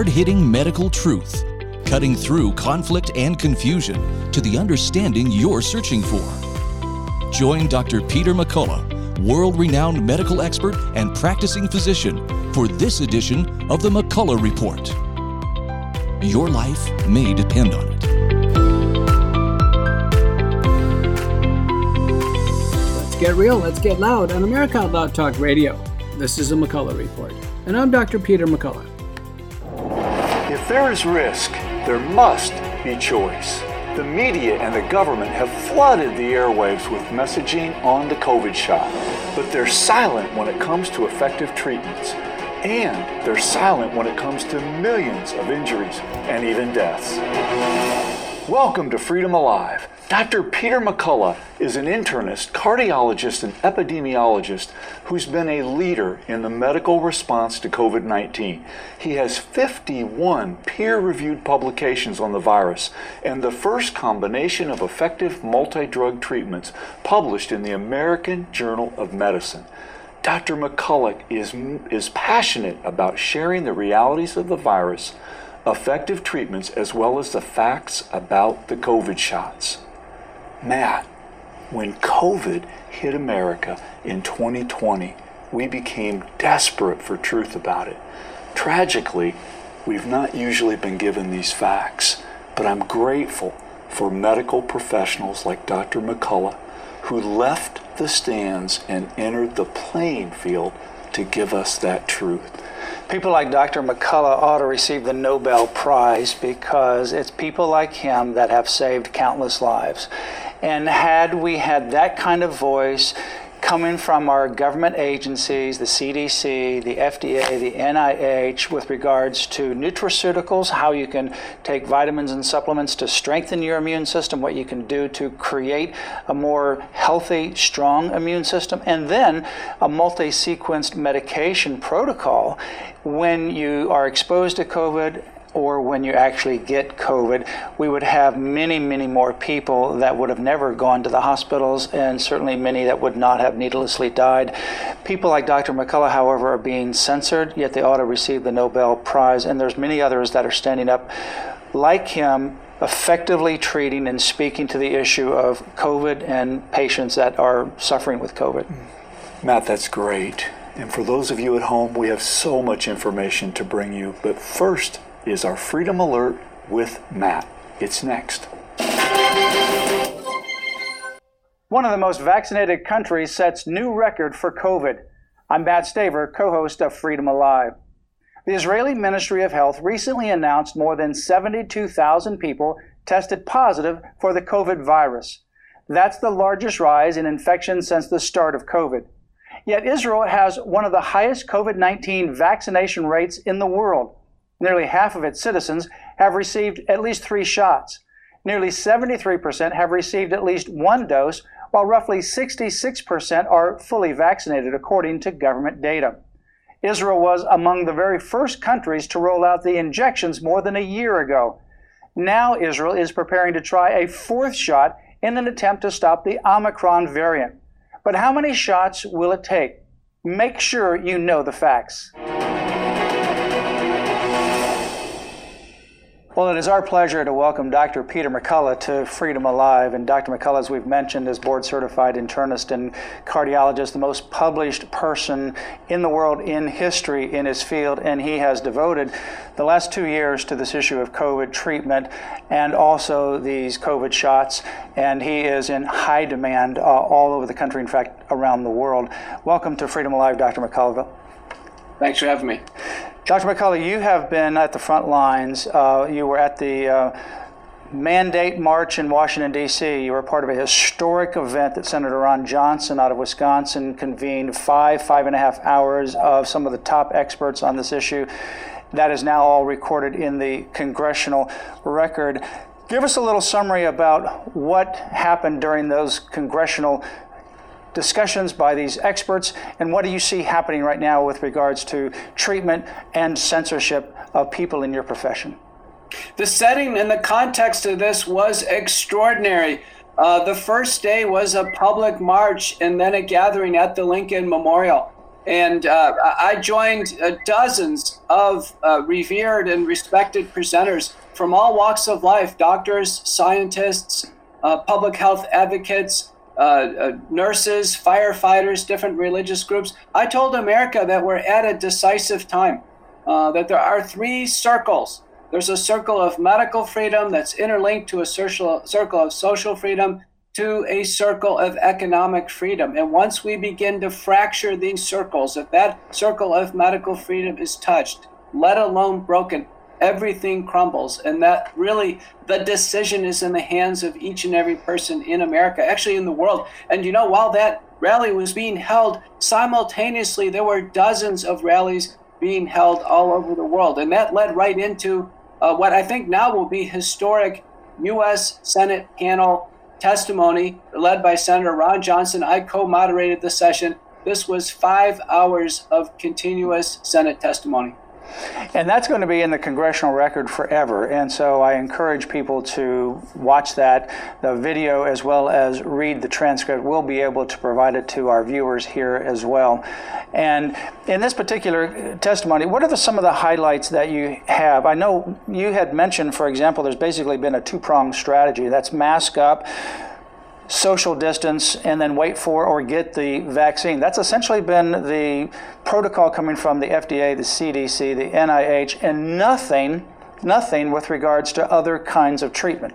hard hitting medical truth, cutting through conflict and confusion to the understanding you're searching for. Join Dr. Peter McCullough, world renowned medical expert and practicing physician, for this edition of the McCullough Report. Your life may depend on it. Let's get real, let's get loud on America Loud Talk Radio. This is the McCullough Report, and I'm Dr. Peter McCullough. There is risk, there must be choice. The media and the government have flooded the airwaves with messaging on the COVID shot, but they're silent when it comes to effective treatments. And they're silent when it comes to millions of injuries and even deaths. Welcome to Freedom Alive. Dr. Peter McCullough is an internist, cardiologist, and epidemiologist who's been a leader in the medical response to COVID 19. He has 51 peer reviewed publications on the virus and the first combination of effective multi drug treatments published in the American Journal of Medicine. Dr. McCullough is, is passionate about sharing the realities of the virus, effective treatments, as well as the facts about the COVID shots. Matt, when COVID hit America in 2020, we became desperate for truth about it. Tragically, we've not usually been given these facts, but I'm grateful for medical professionals like Dr. McCullough who left the stands and entered the playing field to give us that truth. People like Dr. McCullough ought to receive the Nobel Prize because it's people like him that have saved countless lives. And had we had that kind of voice coming from our government agencies, the CDC, the FDA, the NIH, with regards to nutraceuticals, how you can take vitamins and supplements to strengthen your immune system, what you can do to create a more healthy, strong immune system, and then a multi sequenced medication protocol when you are exposed to COVID or when you actually get COVID, we would have many, many more people that would have never gone to the hospitals, and certainly many that would not have needlessly died. People like Dr. McCullough, however, are being censored, yet they ought to receive the Nobel Prize, and there's many others that are standing up like him effectively treating and speaking to the issue of COVID and patients that are suffering with COVID. Matt, that's great. And for those of you at home, we have so much information to bring you. But first, is our Freedom Alert with Matt. It's next. One of the most vaccinated countries sets new record for COVID. I'm Matt Staver, co host of Freedom Alive. The Israeli Ministry of Health recently announced more than 72,000 people tested positive for the COVID virus. That's the largest rise in infections since the start of COVID. Yet Israel has one of the highest COVID 19 vaccination rates in the world. Nearly half of its citizens have received at least three shots. Nearly 73% have received at least one dose, while roughly 66% are fully vaccinated, according to government data. Israel was among the very first countries to roll out the injections more than a year ago. Now, Israel is preparing to try a fourth shot in an attempt to stop the Omicron variant. But how many shots will it take? Make sure you know the facts. Well, it is our pleasure to welcome Dr. Peter McCullough to Freedom Alive. And Dr. McCullough, as we've mentioned, is board certified internist and cardiologist, the most published person in the world in history in his field. And he has devoted the last two years to this issue of COVID treatment and also these COVID shots. And he is in high demand uh, all over the country, in fact, around the world. Welcome to Freedom Alive, Dr. McCullough. Thanks for having me. Dr. McCullough, you have been at the front lines. Uh, you were at the uh, mandate march in Washington, D.C. You were part of a historic event that Senator Ron Johnson out of Wisconsin convened five, five and a half hours of some of the top experts on this issue. That is now all recorded in the congressional record. Give us a little summary about what happened during those congressional discussions by these experts, and what do you see happening right now with regards to treatment and censorship of people in your profession? The setting and the context of this was extraordinary. Uh, the first day was a public march and then a gathering at the Lincoln Memorial. And uh, I joined uh, dozens of uh, revered and respected presenters from all walks of life doctors, scientists, uh, public health advocates, uh, uh, nurses, firefighters, different religious groups. I told America that we're at a decisive time, that there are three circles. There's a circle of medical freedom that's interlinked to a circle, circle of social freedom to a circle of economic freedom. And once we begin to fracture these circles, if that circle of medical freedom is touched, let alone broken, everything crumbles. And that really, the decision is in the hands of each and every person in America, actually in the world. And you know, while that rally was being held, simultaneously, there were dozens of rallies being held all over the world. And that led right into uh, what I think now will be historic U.S. Senate panel testimony led by Senator Ron Johnson. I co moderated the session. This was five hours of continuous Senate testimony. And that's going to be in the congressional record forever. And so I encourage people to watch that, the video, as well as read the transcript. We'll be able to provide it to our viewers here as well. And in this particular testimony, what are the, some of the highlights that you have? I know you had mentioned, for example, there's basically been a two pronged strategy that's mask up social distance, and then wait for or get the vaccine. That's essentially been the protocol coming from the FDA, the CDC, the NIH, and nothing, nothing with regards to other kinds of treatment.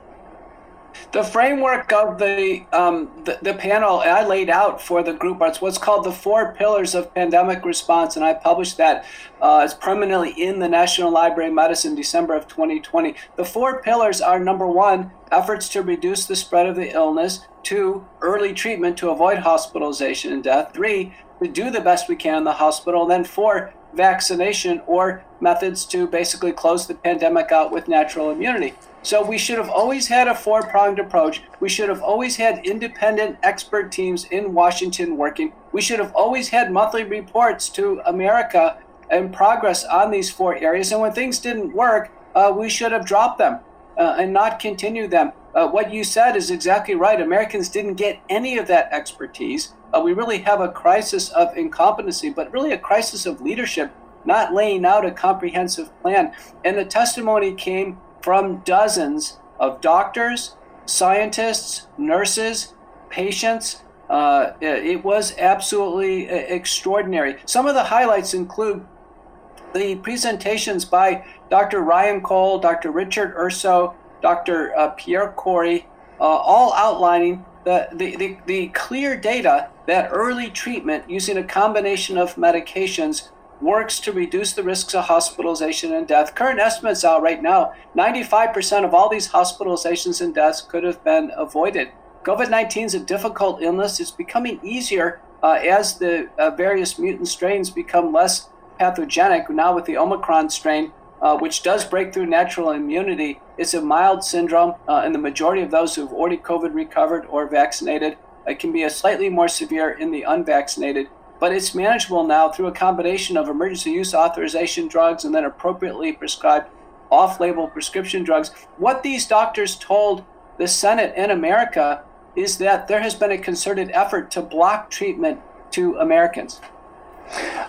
The framework of the, um, the, the panel I laid out for the group are what's called the four pillars of pandemic response, and I published that uh, as permanently in the National Library of Medicine, December of 2020. The four pillars are number one, efforts to reduce the spread of the illness. Two, early treatment to avoid hospitalization and death. Three, to do the best we can in the hospital. And then four, vaccination or methods to basically close the pandemic out with natural immunity. So we should have always had a four pronged approach. We should have always had independent expert teams in Washington working. We should have always had monthly reports to America and progress on these four areas. And when things didn't work, uh, we should have dropped them uh, and not continued them. Uh, what you said is exactly right. Americans didn't get any of that expertise. Uh, we really have a crisis of incompetency, but really a crisis of leadership, not laying out a comprehensive plan. And the testimony came from dozens of doctors, scientists, nurses, patients. Uh, it was absolutely uh, extraordinary. Some of the highlights include the presentations by Dr. Ryan Cole, Dr. Richard Urso, Dr. Uh, Pierre Kory, uh, all outlining the, the, the, the clear data that early treatment using a combination of medications works to reduce the risks of hospitalization and death. Current estimates out right now 95% of all these hospitalizations and deaths could have been avoided. COVID 19 is a difficult illness. It's becoming easier uh, as the uh, various mutant strains become less pathogenic. Now, with the Omicron strain, uh, which does break through natural immunity, it's a mild syndrome, uh, and the majority of those who've already COVID recovered or vaccinated. It can be a slightly more severe in the unvaccinated but it's manageable now through a combination of emergency use authorization drugs and then appropriately prescribed off label prescription drugs. What these doctors told the Senate in America is that there has been a concerted effort to block treatment to Americans.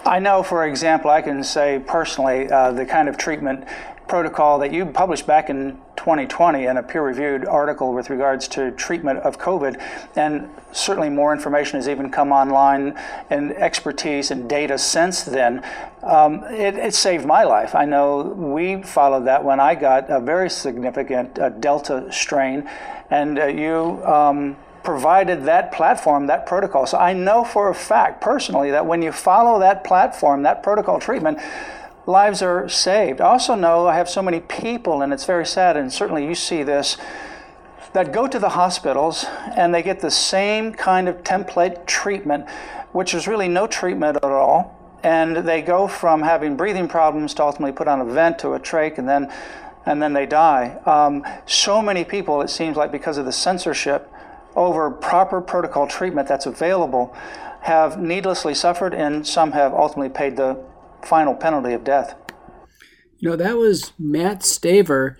I know, for example, I can say personally uh, the kind of treatment protocol that you published back in 2020 in a peer reviewed article with regards to treatment of COVID. And certainly more information has even come online and expertise and data since then. Um, it, it, saved my life. I know we followed that when I got a very significant uh, Delta strain, and uh, you. Um, provided that platform, that protocol. So I know for a fact personally that when you follow that platform, that protocol treatment, lives are saved. I also know I have so many people, and it's very sad, and certainly you see this, that go to the hospitals and they get the same kind of template treatment, which is really no treatment at all. And they go from having breathing problems to ultimately put on a vent to a trach, and then and then they die. Um, so many people, it seems like, because of the censorship over proper protocol treatment that's available, have needlessly suffered, and some have ultimately paid the final penalty of death. You know, that was Matt Staver,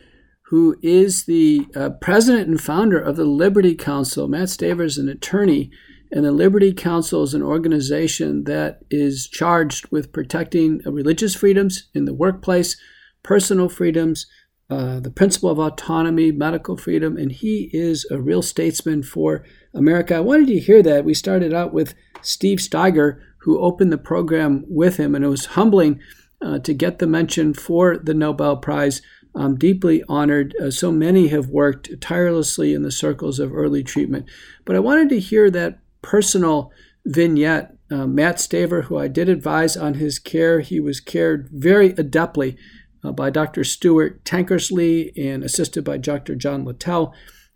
who is the uh, president and founder of the Liberty Counsel. Matt Staver is an attorney, And the Liberty Counsel is an organization that is charged with protecting religious freedoms in the workplace, personal freedoms, uh, the principle of autonomy, medical freedom, and he is a real statesman for America. I wanted to hear that. We started out with Steve Steiger, who opened the program with him, and it was humbling uh, to get the mention for the Nobel Prize. I'm deeply honored. Uh, so many have worked tirelessly in the circles of early treatment. But I wanted to hear that personal vignette. Uh, Matt Staver, who I did advise on his care, he was cared very adeptly uh, by Dr. Stuart Tankersley and assisted by Dr. John Littell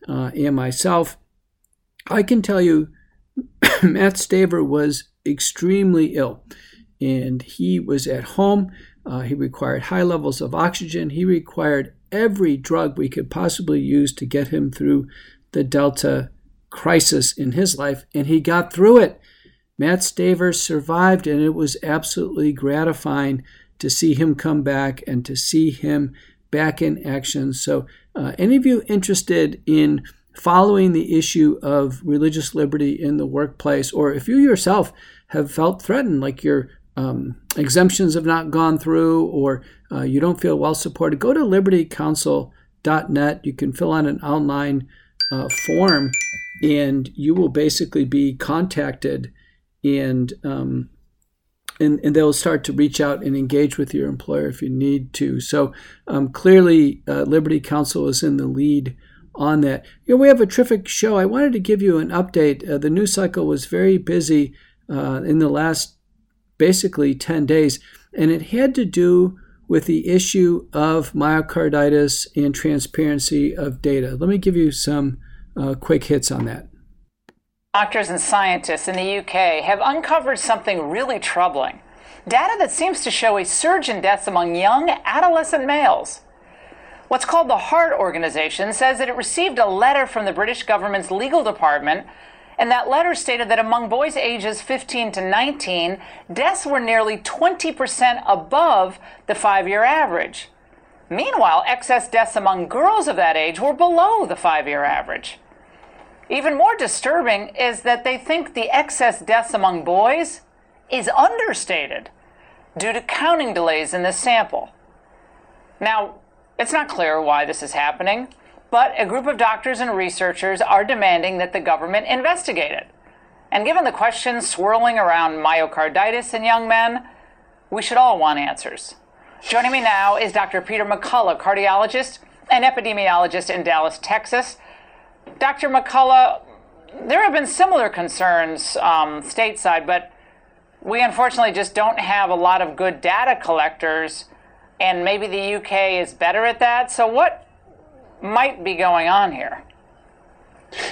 uh, and myself. I can tell you, Matt Staver was extremely ill and he was at home. Uh, he required high levels of oxygen. He required every drug we could possibly use to get him through the Delta crisis in his life, and he got through it. Matt Staver survived, and it was absolutely gratifying to see him come back and to see him back in action. So, uh, any of you interested in following the issue of religious liberty in the workplace, or if you yourself have felt threatened, like your um, exemptions have not gone through, or uh, you don't feel well supported, go to libertycounsel.net. You can fill out an online uh, form, and you will basically be contacted, and, um, and and they'll start to reach out and engage with your employer if you need to. So um, clearly, uh, Liberty Counsel is in the lead on that. You know, we have a terrific show. I wanted to give you an update. Uh, the news cycle was very busy uh, in the last basically 10 days, and it had to do with the issue of myocarditis and transparency of data. Let me give you some uh, quick hits on that. Doctors and scientists in the UK have uncovered something really troubling data that seems to show a surge in deaths among young adolescent males. What's called the HART Organization says that it received a letter from the British government's legal department and that letter stated that among boys ages 15 to 19, deaths were nearly 20% above the five year average. Meanwhile, excess deaths among girls of that age were below the five year average. Even more disturbing is that they think the excess deaths among boys is understated due to counting delays in this sample. Now, it's not clear why this is happening. But a group of doctors and researchers are demanding that the government investigate it. And given the questions swirling around myocarditis in young men, we should all want answers. Joining me now is Dr. Peter McCullough, cardiologist and epidemiologist in Dallas, Texas. Dr. McCullough, there have been similar concerns um, stateside, but we unfortunately just don't have a lot of good data collectors, and maybe the UK is better at that. So, what might be going on here?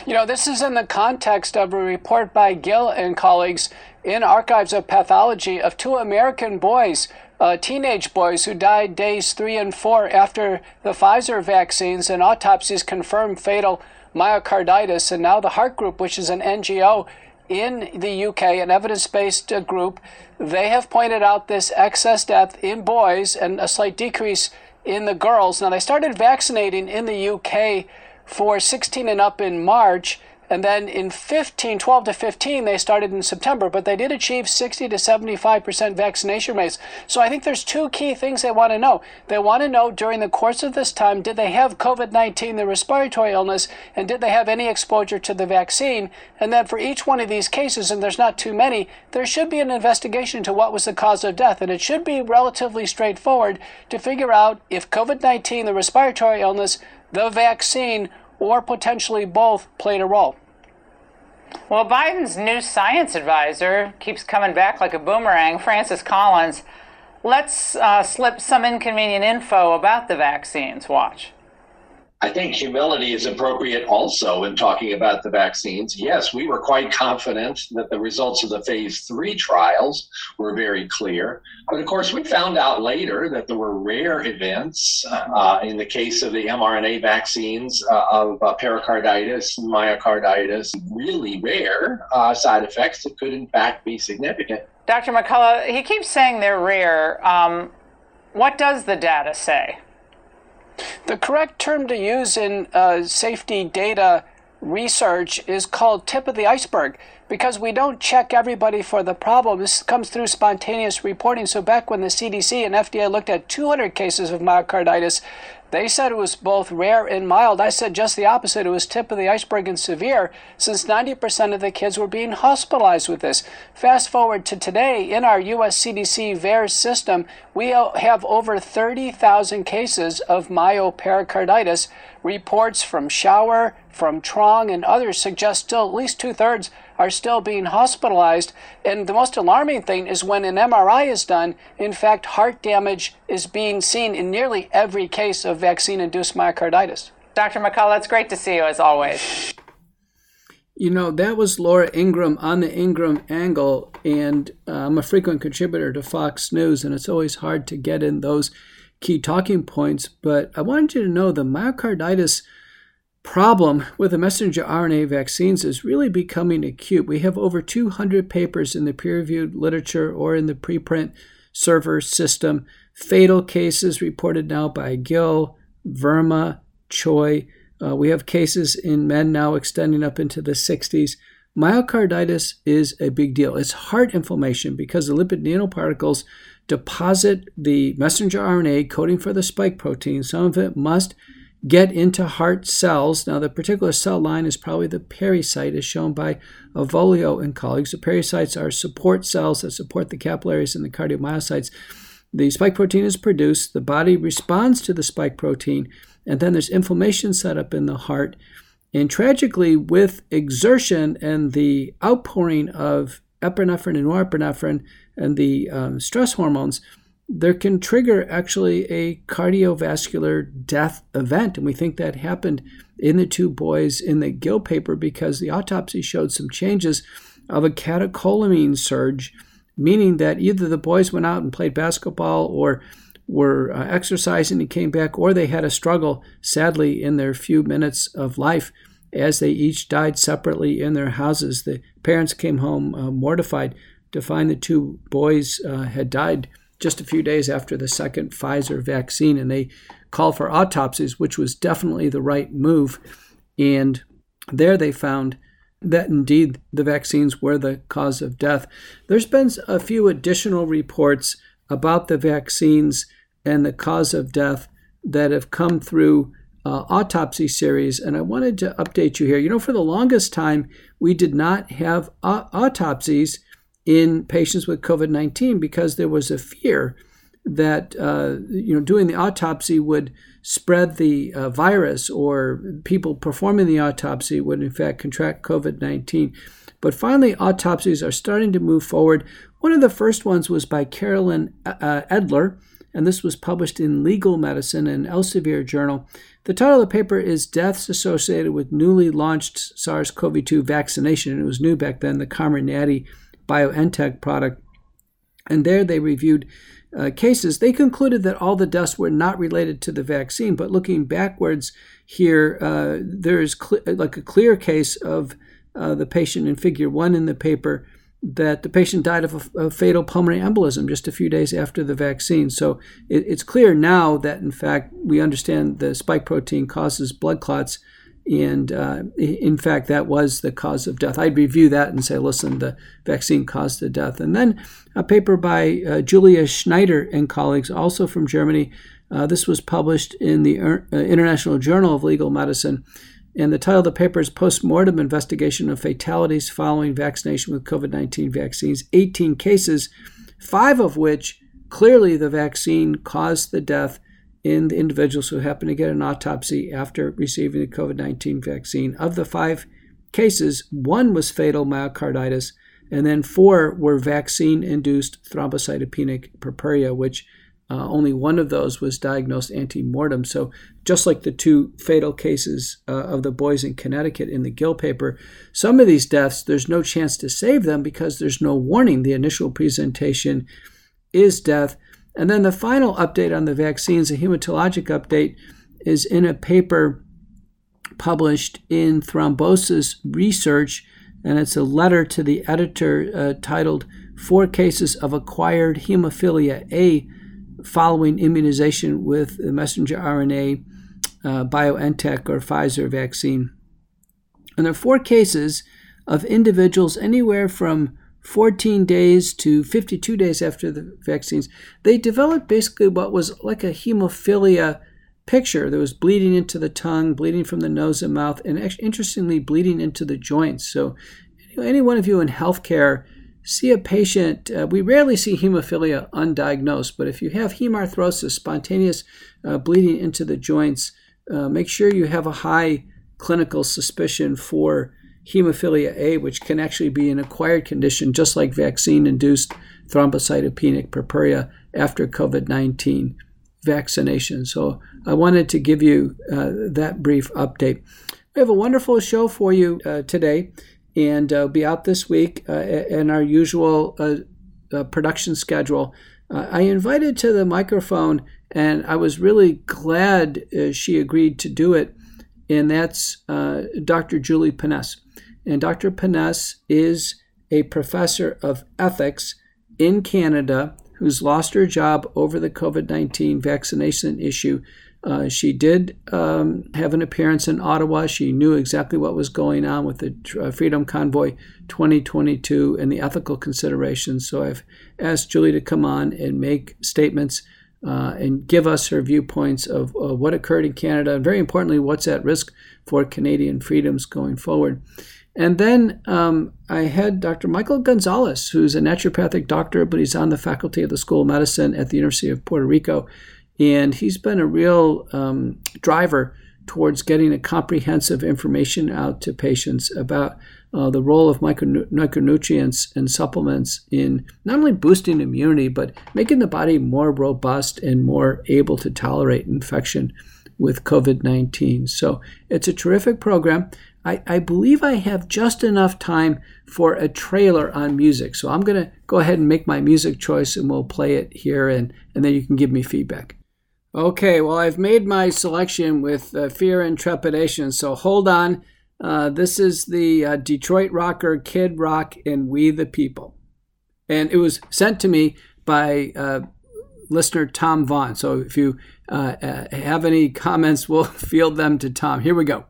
You know, this is in the context of a report by Gill and colleagues in Archives of Pathology of two American boys, uh, teenage boys who died days three and four after the Pfizer vaccines and autopsies confirmed fatal myocarditis. And now the HART Group, which is an NGO in the UK, an evidence based uh, group, they have pointed out this excess death in boys and a slight decrease in the girls. Now, they started vaccinating in the UK for 16 and up in March. And then in 15, 12 to 15, they started in September, but they did achieve 60 to 75% vaccination rates. So I think there's two key things they want to know. They want to know during the course of this time, did they have COVID 19, the respiratory illness, and did they have any exposure to the vaccine? And then for each one of these cases, and there's not too many, there should be an investigation into what was the cause of death. And it should be relatively straightforward to figure out if COVID 19, the respiratory illness, the vaccine, or potentially both played a role. Well, Biden's new science advisor keeps coming back like a boomerang, Francis Collins. Let's uh, slip some inconvenient info about the vaccines. Watch. I think humility is appropriate also in talking about the vaccines. Yes, we were quite confident that the results of the phase three trials were very clear. But of course, we found out later that there were rare events uh, in the case of the mRNA vaccines uh, of uh, pericarditis and myocarditis, really rare uh, side effects that could, in fact, be significant. Dr. McCullough, he keeps saying they're rare. Um, what does the data say? The correct term to use in uh, safety data research is called tip of the iceberg because we don't check everybody for the problem. This comes through spontaneous reporting. So back when the CDC and FDA looked at 200 cases of myocarditis, they said it was both rare and mild. I said just the opposite. It was tip of the iceberg and severe, since 90% of the kids were being hospitalized with this. Fast forward to today, in our US CDC VAERS system, we have over 30,000 cases of myopericarditis. Reports from Schauer, from Truong, and others suggest still at least two thirds are still being hospitalized. And the most alarming thing is when an MRI is done, in fact, heart damage is being seen in nearly every case of vaccine induced myocarditis. Dr. McCullough, it's great to see you as always. You know, that was Laura Ingraham on the Ingraham Angle, and uh, I'm a frequent contributor to Fox News, and it's always hard to get in those key talking points. But I wanted you to know the myocarditis problem with the messenger RNA vaccines is really becoming acute. We have over 200 papers in the peer reviewed literature or in the preprint server system, fatal cases reported now by Gill, Verma, Choi. Uh, we have cases in men now extending up into the 60s. Myocarditis is a big deal. It's heart inflammation because the lipid nanoparticles deposit the messenger RNA coding for the spike protein. Some of it must get into heart cells. Now, the particular cell line is probably the pericyte, as shown by Avolio and colleagues. The pericytes are support cells that support the capillaries and the cardiomyocytes. The spike protein is produced, the body responds to the spike protein, and then there's inflammation set up in the heart. And tragically, with exertion and the outpouring of epinephrine and norepinephrine and the um, stress hormones, there can trigger actually a cardiovascular death event. And we think that happened in the two boys in the Gill paper because the autopsy showed some changes of a catecholamine surge, meaning that either the boys went out and played basketball or were uh, exercising and came back, or they had a struggle, sadly, in their few minutes of life as they each died separately in their houses. The parents came home uh, mortified to find the two boys uh, had died just a few days after the second Pfizer vaccine, and they called for autopsies, which was definitely the right move. And there they found that indeed the vaccines were the cause of death. There's been a few additional reports about the vaccines and the cause of death that have come through uh, autopsy series, and I wanted to update you here. You know, for the longest time, we did not have uh, autopsies in patients with COVID 19 because there was a fear that uh, you know doing the autopsy would spread the uh, virus or people performing the autopsy would in fact contract COVID 19. But finally, autopsies are starting to move forward. One of the first ones was by Carolin uh, Edler, and this was published in Legal Medicine and Elsevier Journal. The title of the paper is Deaths Associated with Newly Launched SARS CoV 2 Vaccination. And it was new back then, the Comirnaty BioNTech product. And there they reviewed uh, cases. They concluded that all the deaths were not related to the vaccine, but looking backwards here, uh, there is cl- like a clear case of uh, the patient in figure one in the paper that the patient died of a, a, fatal pulmonary embolism just a few days after the vaccine. So it, it's clear now that, in fact, we understand the spike protein causes blood clots and uh, in fact, that was the cause of death. I'd review that and say, listen, the vaccine caused the death. And then a paper by uh, Julia Schneider and colleagues, also from Germany. Uh, this was published in the uh, International Journal of Legal Medicine. And the title of the paper is Postmortem Investigation of Fatalities Following Vaccination with COVID 19 Vaccines 18 cases, five of which clearly the vaccine caused the death in the individuals who happened to get an autopsy after receiving the COVID 19 vaccine. Of the five cases, one was fatal myocarditis, and then four were vaccine induced thrombocytopenic purpura, which uh, only one of those was diagnosed ante mortem. So, just like the two fatal cases uh, of the boys in Connecticut in the Gill paper, some of these deaths, there's no chance to save them because there's no warning. The initial presentation is death. And then the final update on the vaccines, a hematologic update, is in a paper published in Thrombosis Research, and it's a letter to the editor uh, titled Four Cases of Acquired Hemophilia A Following Immunization with the Messenger RNA uh, BioNTech or Pfizer vaccine. And there are four cases of individuals anywhere from 14 days to 52 days after the vaccines. They developed basically what was like a hemophilia picture. There was bleeding into the tongue, bleeding from the nose and mouth, and interestingly, bleeding into the joints. So, any one of you in healthcare see a patient, uh, we rarely see hemophilia undiagnosed, but if you have hemarthrosis, spontaneous uh, bleeding into the joints, uh, make sure you have a high clinical suspicion for hemophilia A, which can actually be an acquired condition, just like vaccine induced thrombocytopenic purpura after COVID 19 vaccination. So I wanted to give you uh, that brief update. We have a wonderful show for you uh, today, and uh, be out this week uh, in our usual uh, uh, production schedule. I invited to the microphone, and I was really glad she agreed to do it, and that's Dr. Julie Ponesse. And Dr. Ponesse is a professor of ethics in Canada who's lost her job over the COVID 19 vaccination issue. Uh, she did um, have an appearance in Ottawa. She knew exactly what was going on with the uh, Freedom Convoy 2022 and the ethical considerations. So I've asked Julie to come on and make statements uh, and give us her viewpoints of uh, what occurred in Canada, and very importantly, what's at risk for Canadian freedoms going forward. And then um, I had Dr. Michael Gonzalez, who's a naturopathic doctor, but he's on the faculty of the School of Medicine at the University of Puerto Rico. And he's been a real um, driver towards getting a comprehensive information out to patients about uh, the role of micro- micronutrients and supplements in not only boosting immunity, but making the body more robust and more able to tolerate infection with COVID 19. So it's a terrific program. I, I believe I have just enough time for a trailer on music. So I'm going to go ahead and make my music choice and we'll play it here and, and then you can give me feedback. Okay, well, I've made my selection with uh, fear and trepidation. So hold on. Uh, this is the uh, Detroit rocker Kid Rock and We the People. And it was sent to me by uh, listener Tom Vaughn. So if you uh, uh, have any comments, we'll field them to Tom. Here we go.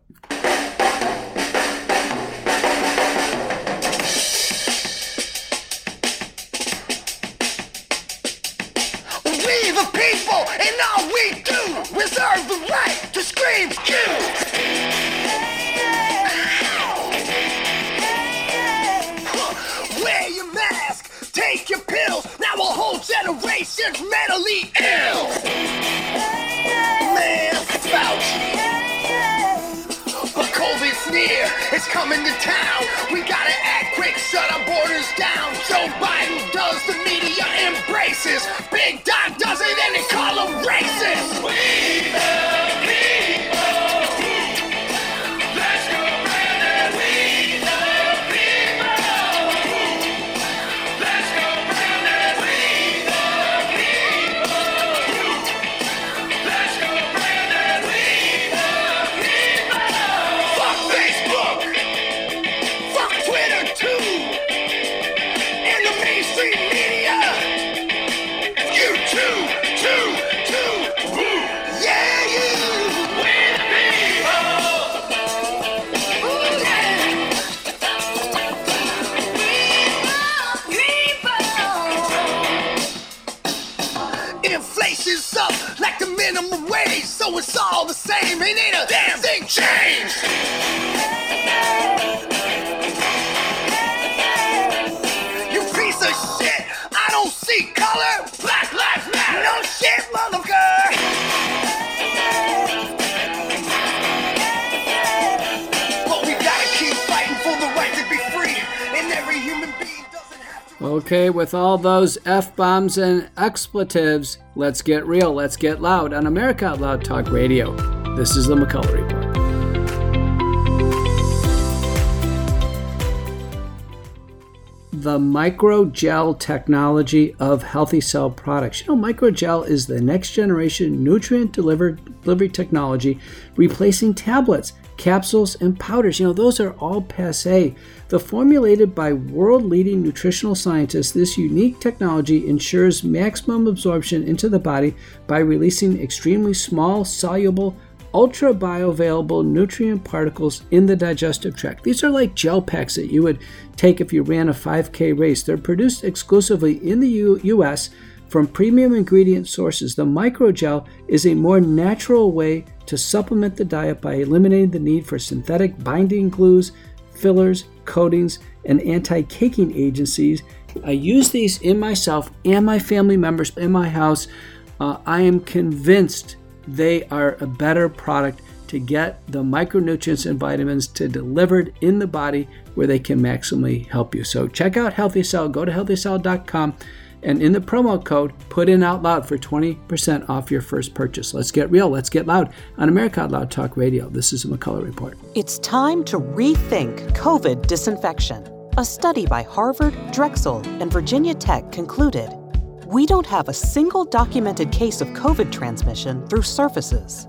It's all the same. Ain't ain't a damn thing changed. You piece of shit. I don't see color. Black lives matter. No Okay, with all those F bombs and expletives, let's get real, let's get loud on America Out Loud Talk Radio. This is the McCullough Report. The microgel technology of healthy cell products. You know, microgel is the next generation nutrient delivery technology replacing tablets capsules, and powders. You know, those are all passe. The formulated by world leading nutritional scientists, this unique technology ensures maximum absorption into the body by releasing extremely small, soluble ultra bioavailable nutrient particles in the digestive tract. These are like gel packs that you would take if you ran a 5K race. They're produced exclusively in the U- US from premium ingredient sources. The microgel is a more natural way to supplement the diet by eliminating the need for synthetic binding glues, fillers, coatings, and anti caking agencies. I use these in myself and my family members in my house. Uh, I am convinced they are a better product to get the micronutrients and vitamins to delivered in the body where they can maximally help you. So check out Healthy Cell. Go to healthycell.com and in the promo code, put in out loud for 20% off your first purchase. Let's get real. Let's get loud on America Out Loud Talk Radio. This is a McCullough Report. It's time to rethink COVID disinfection. A study by Harvard, Drexel, and Virginia Tech concluded we don't have a single documented case of COVID transmission through surfaces.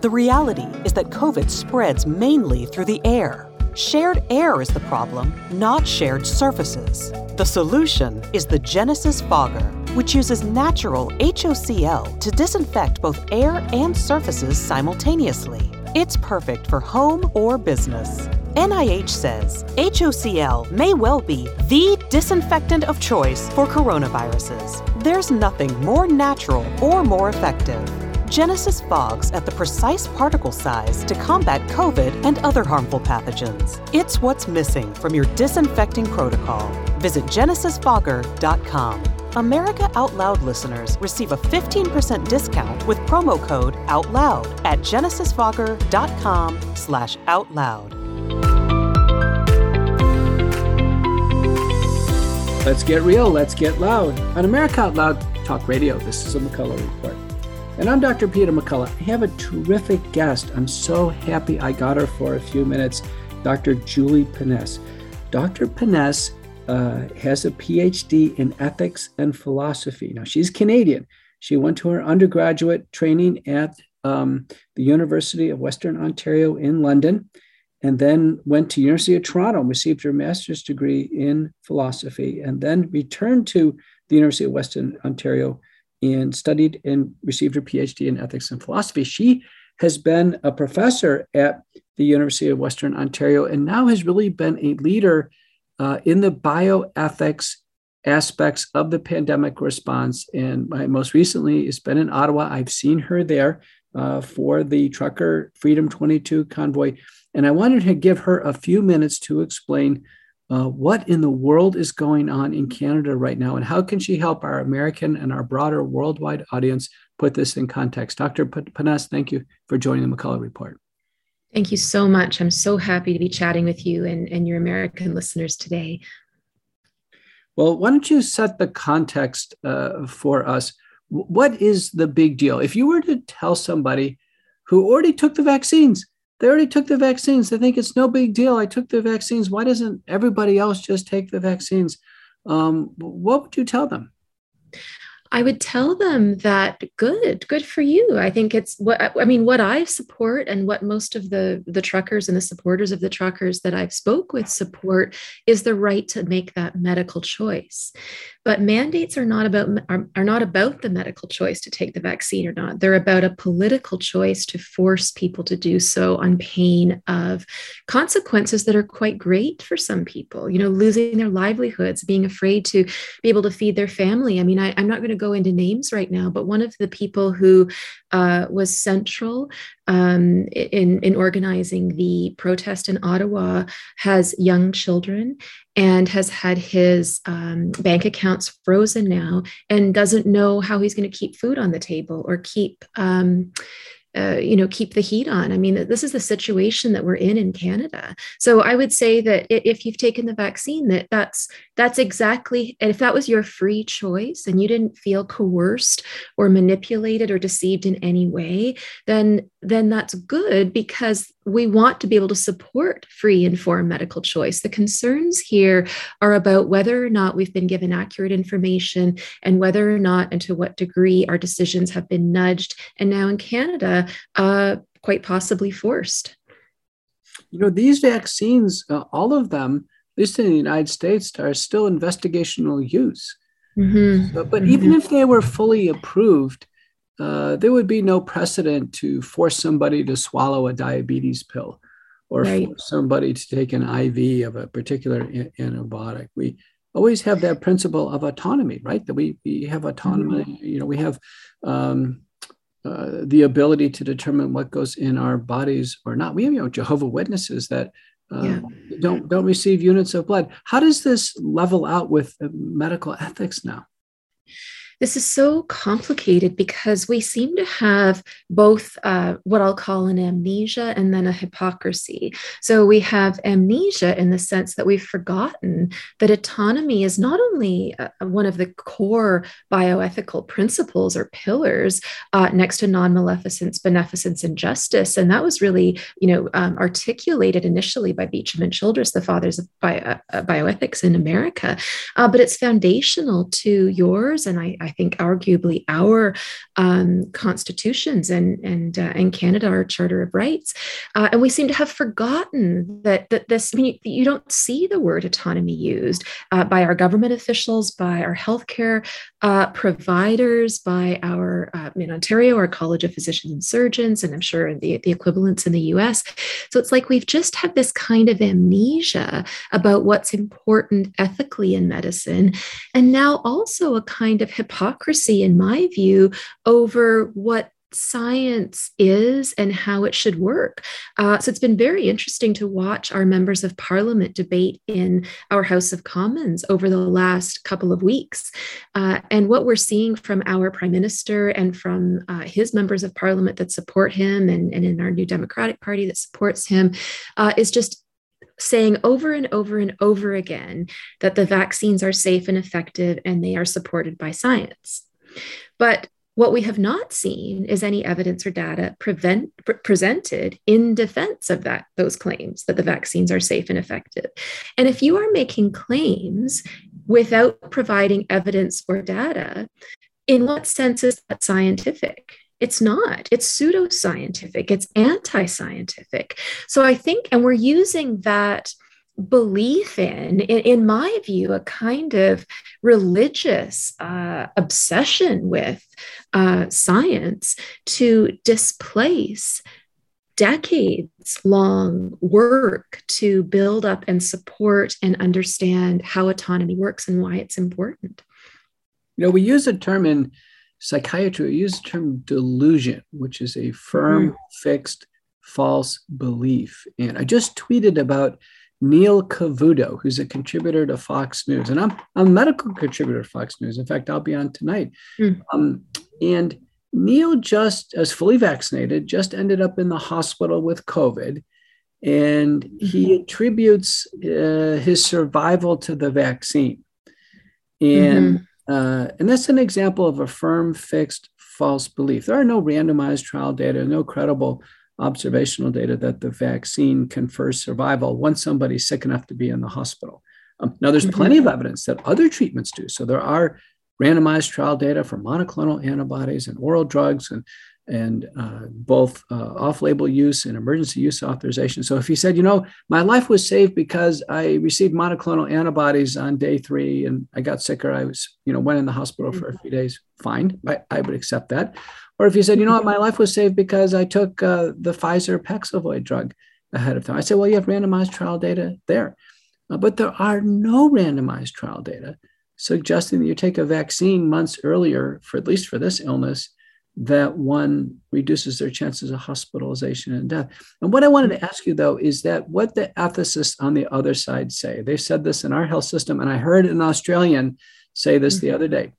The reality is that COVID spreads mainly through the air. Shared air is the problem, not shared surfaces. The solution is the Genesis Fogger, which uses natural HOCl to disinfect both air and surfaces simultaneously. It's perfect for home or business. NIH says HOCl may well be the disinfectant of choice for coronaviruses. There's nothing more natural or more effective. Genesis fogs at the precise particle size to combat COVID and other harmful pathogens. It's what's missing from your disinfecting protocol. Visit genesisfogger.com. America Out Loud listeners receive a 15% discount with promo code OUTLOUD at genesisfogger.com slash outloud. Let's get real, let's get loud. On America Out Loud Talk Radio, this is a McCullough Report. And I'm Dr. Peter McCullough. I have a terrific guest. I'm so happy I got her for a few minutes, Dr. Julie Ponesse. Dr. Ponesse uh, has a PhD in ethics and philosophy. Now, she's Canadian. She went to her undergraduate training at um, the University of Western Ontario in London and then went to University of Toronto and received her master's degree in philosophy, and then returned to the University of Western Ontario and studied and received her PhD in ethics and philosophy. She has been a professor at the University of Western Ontario and now has really been a leader uh, in the bioethics aspects of the pandemic response. And my, most recently has been in Ottawa. I've seen her there uh, for the Trucker Freedom 22 convoy. And I wanted to give her a few minutes to explain uh, what in the world is going on in Canada right now and how can she help our American and our broader worldwide audience put this in context. Dr. Ponesse, thank you for joining the McCullough Report. Thank you so much. I'm so happy to be chatting with you and, and your American listeners today. Well, why don't you set the context uh, for us? What is the big deal? If you were to tell somebody who already took the vaccines, they already took the vaccines. They think it's no big deal. I took the vaccines. Why doesn't everybody else just take the vaccines? Um, what would you tell them? I would tell them that good, good for you. I think it's what I mean. What I support and what most of the the truckers and the supporters of the truckers that I've spoke with support is the right to make that medical choice. But mandates are not about are, are not about the medical choice to take the vaccine or not. They're about a political choice to force people to do so on pain of consequences that are quite great for some people. You know, losing their livelihoods, being afraid to be able to feed their family. I mean, I, I'm not going to go into names right now, but one of the people who uh, was central um, in, in organizing the protest in Ottawa has young children and has had his um, bank accounts frozen now and doesn't know how he's going to keep food on the table or keep um, uh, you know keep the heat on. I mean this is the situation that we're in in canada. So i would say that if you've taken the vaccine that that's that's exactly and if that was your free choice and you didn't feel coerced or manipulated or deceived in any way then then that's good because we want to be able to support free informed medical choice. The concerns here are about whether or not we've been given accurate information and whether or not and to what degree our decisions have been nudged. And now in Canada, uh, quite possibly forced. You know, these vaccines, uh, all of them, at least in the United States, are still investigational use. Mm-hmm. So, but mm-hmm. even if they were fully approved, uh, there would be no precedent to force somebody to swallow a diabetes pill or right. force somebody to take an IV of a particular antibiotic. We always have that principle of autonomy, right? That we, we have autonomy, mm-hmm. you know, we have um, uh, the ability to determine what goes in our bodies or not. We have, you know, Jehovah Witnesses that uh, yeah. don't don't receive units of blood. How does this level out with medical ethics now? This is so complicated because we seem to have both uh, what I'll call an amnesia and then a hypocrisy. So we have amnesia in the sense that we've forgotten that autonomy is not only uh, one of the core bioethical principles or pillars uh, next to non-maleficence, beneficence, and justice, and that was really, you know, um, articulated initially by Beauchamp and Childress, the fathers of bio, uh, bioethics in America. Uh, but it's foundational to yours and I think arguably our um, constitutions and and uh, and Canada our Charter of Rights, uh, and we seem to have forgotten that that this. I mean, you, you don't see the word autonomy used uh, by our government officials, by our healthcare uh, providers, by our uh, in Ontario, our College of Physicians and Surgeons, and I'm sure the the equivalents in the U.S. So it's like we've just had this kind of amnesia about what's important ethically in medicine, and now also a kind of hypocrisy hypocrisy, in my view, over what science is and how it should work. Uh, so it's been very interesting to watch our members of parliament debate in our House of Commons over the last couple of weeks. Uh, and what we're seeing from our prime minister and from uh, his members of parliament that support him and, and in our new Democratic Party that supports him uh, is just saying over and over and over again that the vaccines are safe and effective and they are supported by science. But what we have not seen is any evidence or data prevent, presented in defense of that those claims that the vaccines are safe and effective. And if you are making claims without providing evidence or data, in what sense is that scientific? It's not. It's pseudoscientific. It's anti scientific. So I think, and we're using that belief in, in, my view, a kind of religious uh, obsession with uh, science to displace decades long work to build up and support and understand how autonomy works and why it's important. You know, we use a term in psychiatry uses the term delusion, which is a firm, mm-hmm. fixed, false belief. And I just tweeted about Neil Cavuto, who's a contributor to Fox News, and I'm, I'm a medical contributor to Fox News. In fact, I'll be on tonight. Mm. Um, and Neil just, as fully vaccinated, just ended up in the hospital with COVID. And he mm-hmm. attributes uh, his survival to the vaccine. And mm-hmm. Uh, and that's an example of a firm, fixed, false belief. There are no randomized trial data, no credible observational data that the vaccine confers survival once somebody's sick enough to be in the hospital. Um, now, there's mm-hmm. plenty of evidence that other treatments do. So there are randomized trial data for monoclonal antibodies and oral drugs and and uh, both uh, off-label use and emergency use authorization. So if he said, you know, my life was saved because I received monoclonal antibodies on day three and I got sicker, I was, you know, went in the hospital for a few days, fine, I, I would accept that. Or if you said, you know what, my life was saved because I took uh, the Pfizer Paxlovid drug ahead of time, I said, well, you have randomized trial data there. Uh, but there are no randomized trial data suggesting that you take a vaccine months earlier, for at least for this illness, that one reduces their chances of hospitalization and death. And what I wanted to ask you though is that what the ethicists on the other side say. They said this in our health system, and I heard an Australian say this the mm-hmm. other day.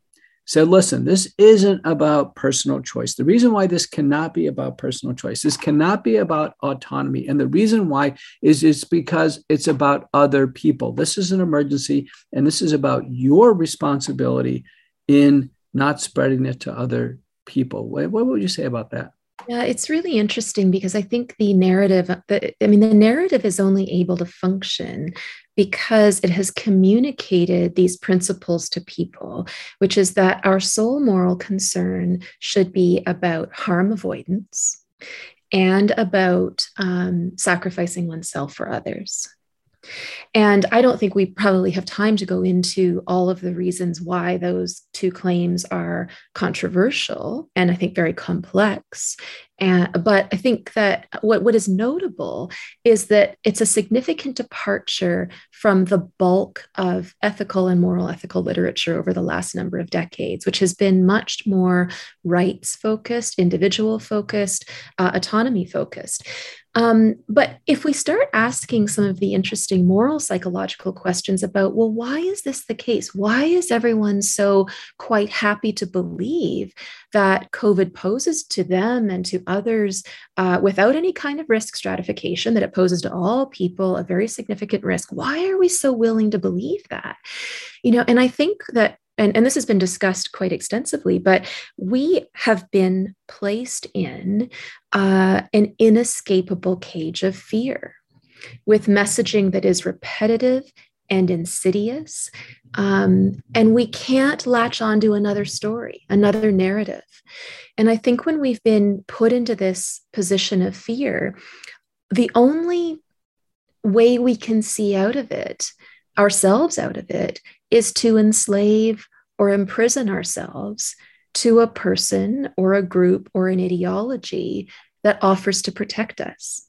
Said, listen, this isn't about personal choice. The reason why this cannot be about personal choice, this cannot be about autonomy. And the reason why is it's because it's about other people. This is an emergency, and this is about your responsibility in not spreading it to other people. What, what would you say about that? Yeah, it's really interesting because I think the narrative, the, I mean, the narrative is only able to function because it has communicated these principles to people, which is that our sole moral concern should be about harm avoidance and about um, sacrificing oneself for others. And I don't think we probably have time to go into all of the reasons why those two claims are controversial and I think very complex. And, but I think that what, what is notable is that it's a significant departure from the bulk of ethical and moral ethical literature over the last number of decades, which has been much more rights focused, individual focused, uh, autonomy focused. Um, but if we start asking some of the interesting moral psychological questions about, well, why is this the case? Why is everyone so quite happy to believe that COVID poses to them and to others uh, without any kind of risk stratification, that it poses to all people a very significant risk? Why are we so willing to believe that? You know, and I think that and, and this has been discussed quite extensively, but we have been placed in uh, an inescapable cage of fear with messaging that is repetitive and insidious. Um, and we can't latch onto another story, another narrative. And I think when we've been put into this position of fear, the only way we can see out of it, ourselves out of it, is to enslave or imprison ourselves to a person or a group or an ideology that offers to protect us.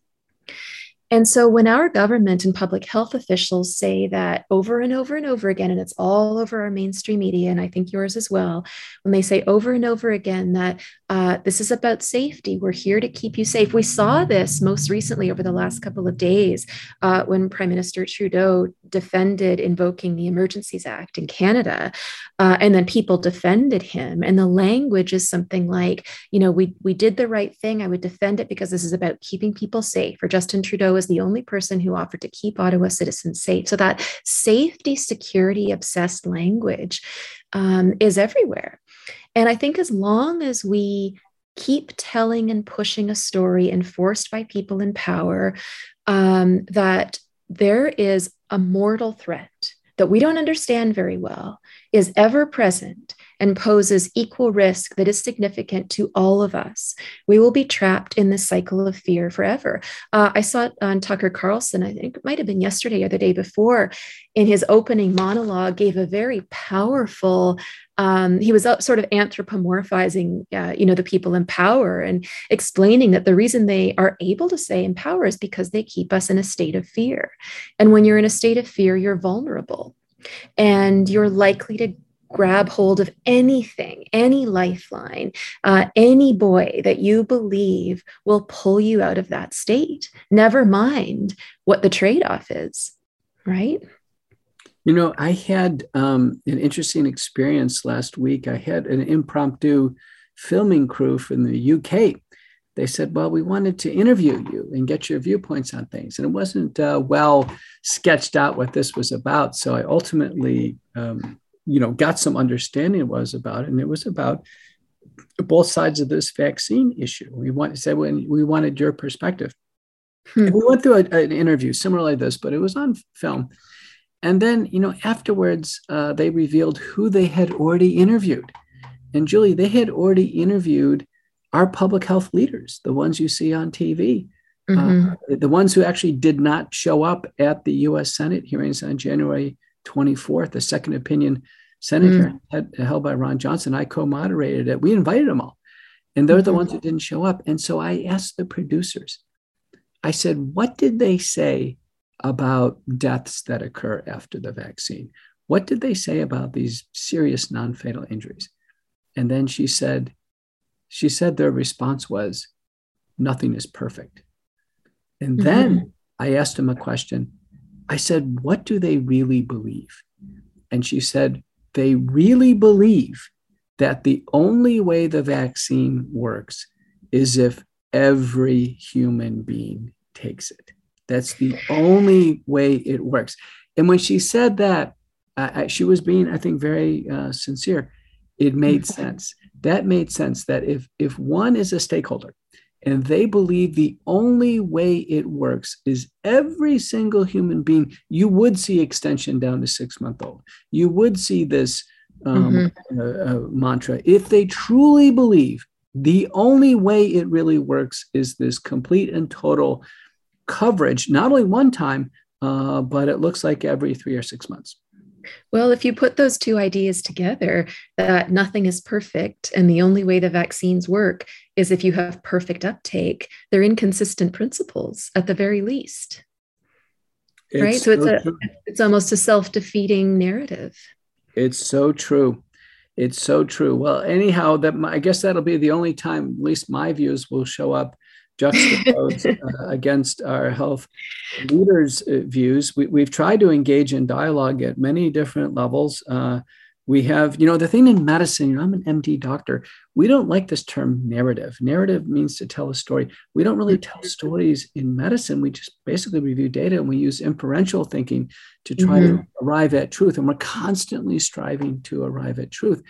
And so when our government and public health officials say that over and over and over again, and it's all over our mainstream media, and I think yours as well, when they say over and over again that uh, this is about safety, we're here to keep you safe. We saw this most recently over the last couple of days uh, when Prime Minister Trudeau defended invoking the Emergencies Act in Canada, uh, and then people defended him. And the language is something like, you know, we we did the right thing. I would defend it because this is about keeping people safe. Or Justin Trudeau was the only person who offered to keep Ottawa citizens safe. So that safety, security obsessed language um, is everywhere. And I think as long as we keep telling and pushing a story enforced by people in power um, that there is a mortal threat that we don't understand very well is ever present and poses equal risk that is significant to all of us, we will be trapped in this cycle of fear forever. Uh, I saw it on Tucker Carlson, I think it might have been yesterday or the day before, in his opening monologue, gave a very powerful um, he was sort of anthropomorphizing, uh, you know, the people in power and explaining that the reason they are able to stay in power is because they keep us in a state of fear. And when you're in a state of fear, you're vulnerable and you're likely to grab hold of anything, any lifeline, uh, any buoy that you believe will pull you out of that state. Never mind what the trade off is, right? You know, I had um, an interesting experience last week. I had an impromptu filming crew from the UK. They said, Well, we wanted to interview you and get your viewpoints on things. And it wasn't uh, well sketched out what this was about. So I ultimately um, you know got some understanding it was about it, and it was about both sides of this vaccine issue. We want to say when we wanted your perspective. Hmm. we went through a, an interview similar like this but it was on film. And then you know afterwards uh, they revealed who they had already interviewed. And julie they had already interviewed our public health leaders the ones you see on tv mm-hmm. uh, the ones who actually did not show up at the us senate hearings on january 24th, the second opinion senator mm. held by Ron Johnson. I co-moderated it. We invited them all, and they're the ones who didn't show up. And so I asked the producers. I said, "What did they say about deaths that occur after the vaccine? What did they say about these serious non-fatal injuries?" And then she said, "She said their response was, nothing is perfect." And mm-hmm. then I asked them a question. I said, What do they really believe? And she said, They really believe that the only way the vaccine works is if every human being takes it. That's the only way it works. And when she said that, uh, she was being, I think, very uh, sincere. It made sense. That made sense that if if one is a stakeholder, and they believe the only way it works is every single human being, you would see extension down to six month old. You would see this um, mm-hmm. uh, uh, mantra. If they truly believe the only way it really works is this complete and total coverage, not only one time, uh, but it looks like every three or six months. Well, if you put those two ideas together, that nothing is perfect, and the only way the vaccines work is if you have perfect uptake, they're inconsistent principles at the very least. It's right? So it's a, it's almost a self-defeating narrative. It's so true. It's so true. Well, anyhow, that I guess that'll be the only time, at least my views will show up juxtaposed uh, against our health leaders' uh, views. We, have tried to engage in dialogue at many different levels. Uh, we have, you know, the thing in medicine, you know, I'm an MD doctor. We don't like this term narrative. Narrative means to tell a story. We don't really tell stories in medicine. We just basically review data and we use inferential thinking to try mm-hmm. to arrive at truth. And we're constantly striving to arrive at truth.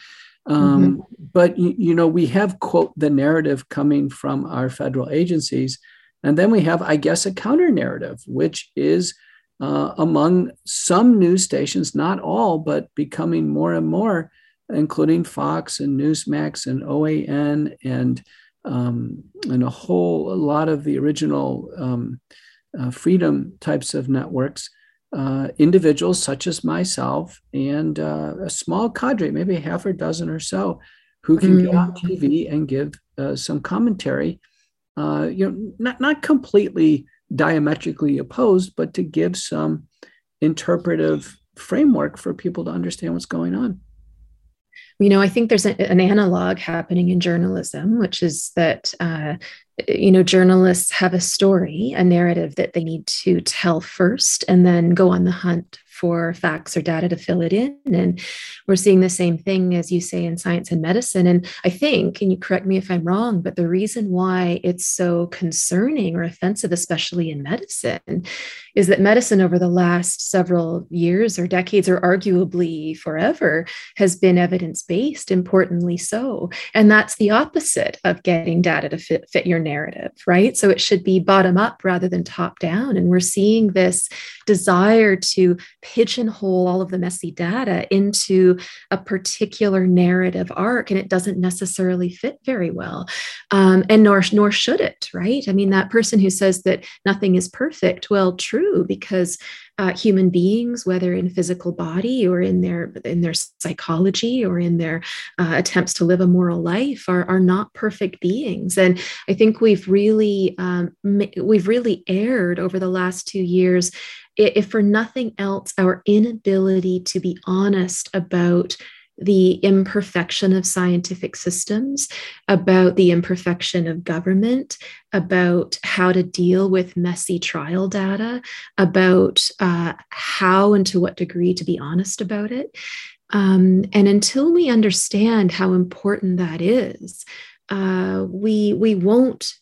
Um, mm-hmm. But you know, we have quote the narrative coming from our federal agencies, and then we have, I guess, a counter narrative, which is uh, among some news stations, not all, but becoming more and more, including Fox and Newsmax and OAN and um, and a whole a lot of the original um, uh, freedom types of networks uh, individuals such as myself and uh, a small cadre, maybe half a dozen or so, who can mm-hmm. get on mm. TV and give uh, some commentary. Uh, you know, not not completely diametrically opposed, but to give some interpretive framework for people to understand what's going on. You know, I think there's a, an analog happening in journalism, which is that uh, you know, journalists have a story, a narrative that they need to tell first, and then go on the hunt for facts or data to fill it in. And we're seeing the same thing, as you say, in science and medicine. And I think, and you correct me if I'm wrong, but the reason why it's so concerning or offensive, especially in medicine, is that medicine over the last several years or decades, or arguably forever, has been evidence based, importantly so. And that's the opposite of getting data to fit, fit your narrative, right? So it should be bottom up rather than top down. And we're seeing this desire to pigeonhole all of the messy data into a particular narrative arc, and it doesn't necessarily fit very well. Um, and nor nor should it, right? I mean, that person who says that nothing is perfect, well, true, because uh, human beings, whether in physical body or in their in their psychology or in their uh, attempts to live a moral life, are are not perfect beings. And I think we've really um, we've really erred over the last two years if for nothing else, our inability to be honest about the imperfection of scientific systems, about the imperfection of government, about how to deal with messy trial data, about uh, how and to what degree to be honest about it. Um, and until we understand how important that is, uh, we we won't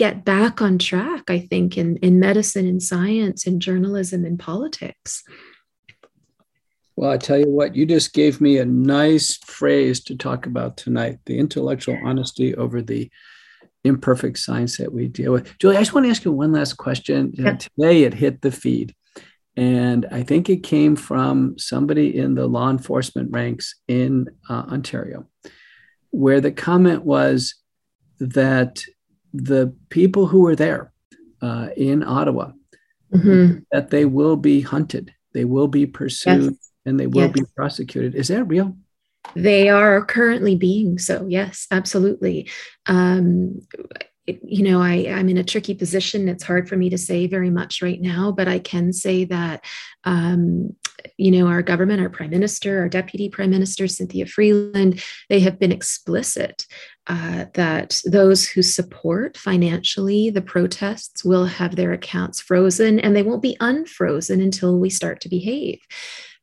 get back on track, I think, in, in medicine and science and journalism and politics. Well, I tell you what, you just gave me a nice phrase to talk about tonight the intellectual honesty over the imperfect science that we deal with. Julie, I just want to ask you one last question. Yeah. Today it hit the feed, and I think it came from somebody in the law enforcement ranks in uh, Ontario, where the comment was that the people who are there uh, in Ottawa mm-hmm. that they will be hunted, they will be pursued, yes. and they will yes. be prosecuted. Is that real? They are currently being so. Yes, absolutely. Um, you know, I, I'm in a tricky position. It's hard for me to say very much right now, but I can say that, um, you know, our government, our prime minister, our deputy prime minister, Chrystia Freeland, they have been explicit uh, that those who support financially the protests will have their accounts frozen and they won't be unfrozen until we start to behave.